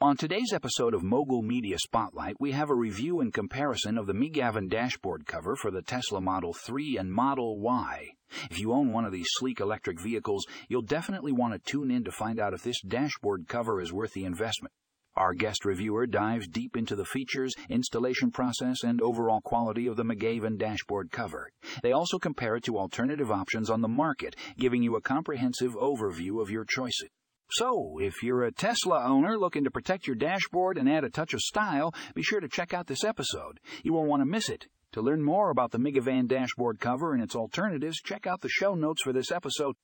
On today's episode of Mogul Media Spotlight, we have a review and comparison of the Migaven dashboard cover for the Tesla Model 3 and Model Y. If you own one of these sleek electric vehicles, you'll definitely want to tune in to find out if this dashboard cover is worth the investment. Our guest reviewer dives deep into the features, installation process, and overall quality of the Migaven dashboard cover. They also compare it to alternative options on the market, giving you a comprehensive overview of your choices. So, if you're a Tesla owner looking to protect your dashboard and add a touch of style, be sure to check out this episode. You won't want to miss it. To learn more about the Migaven dashboard cover and its alternatives, check out the show notes for this episode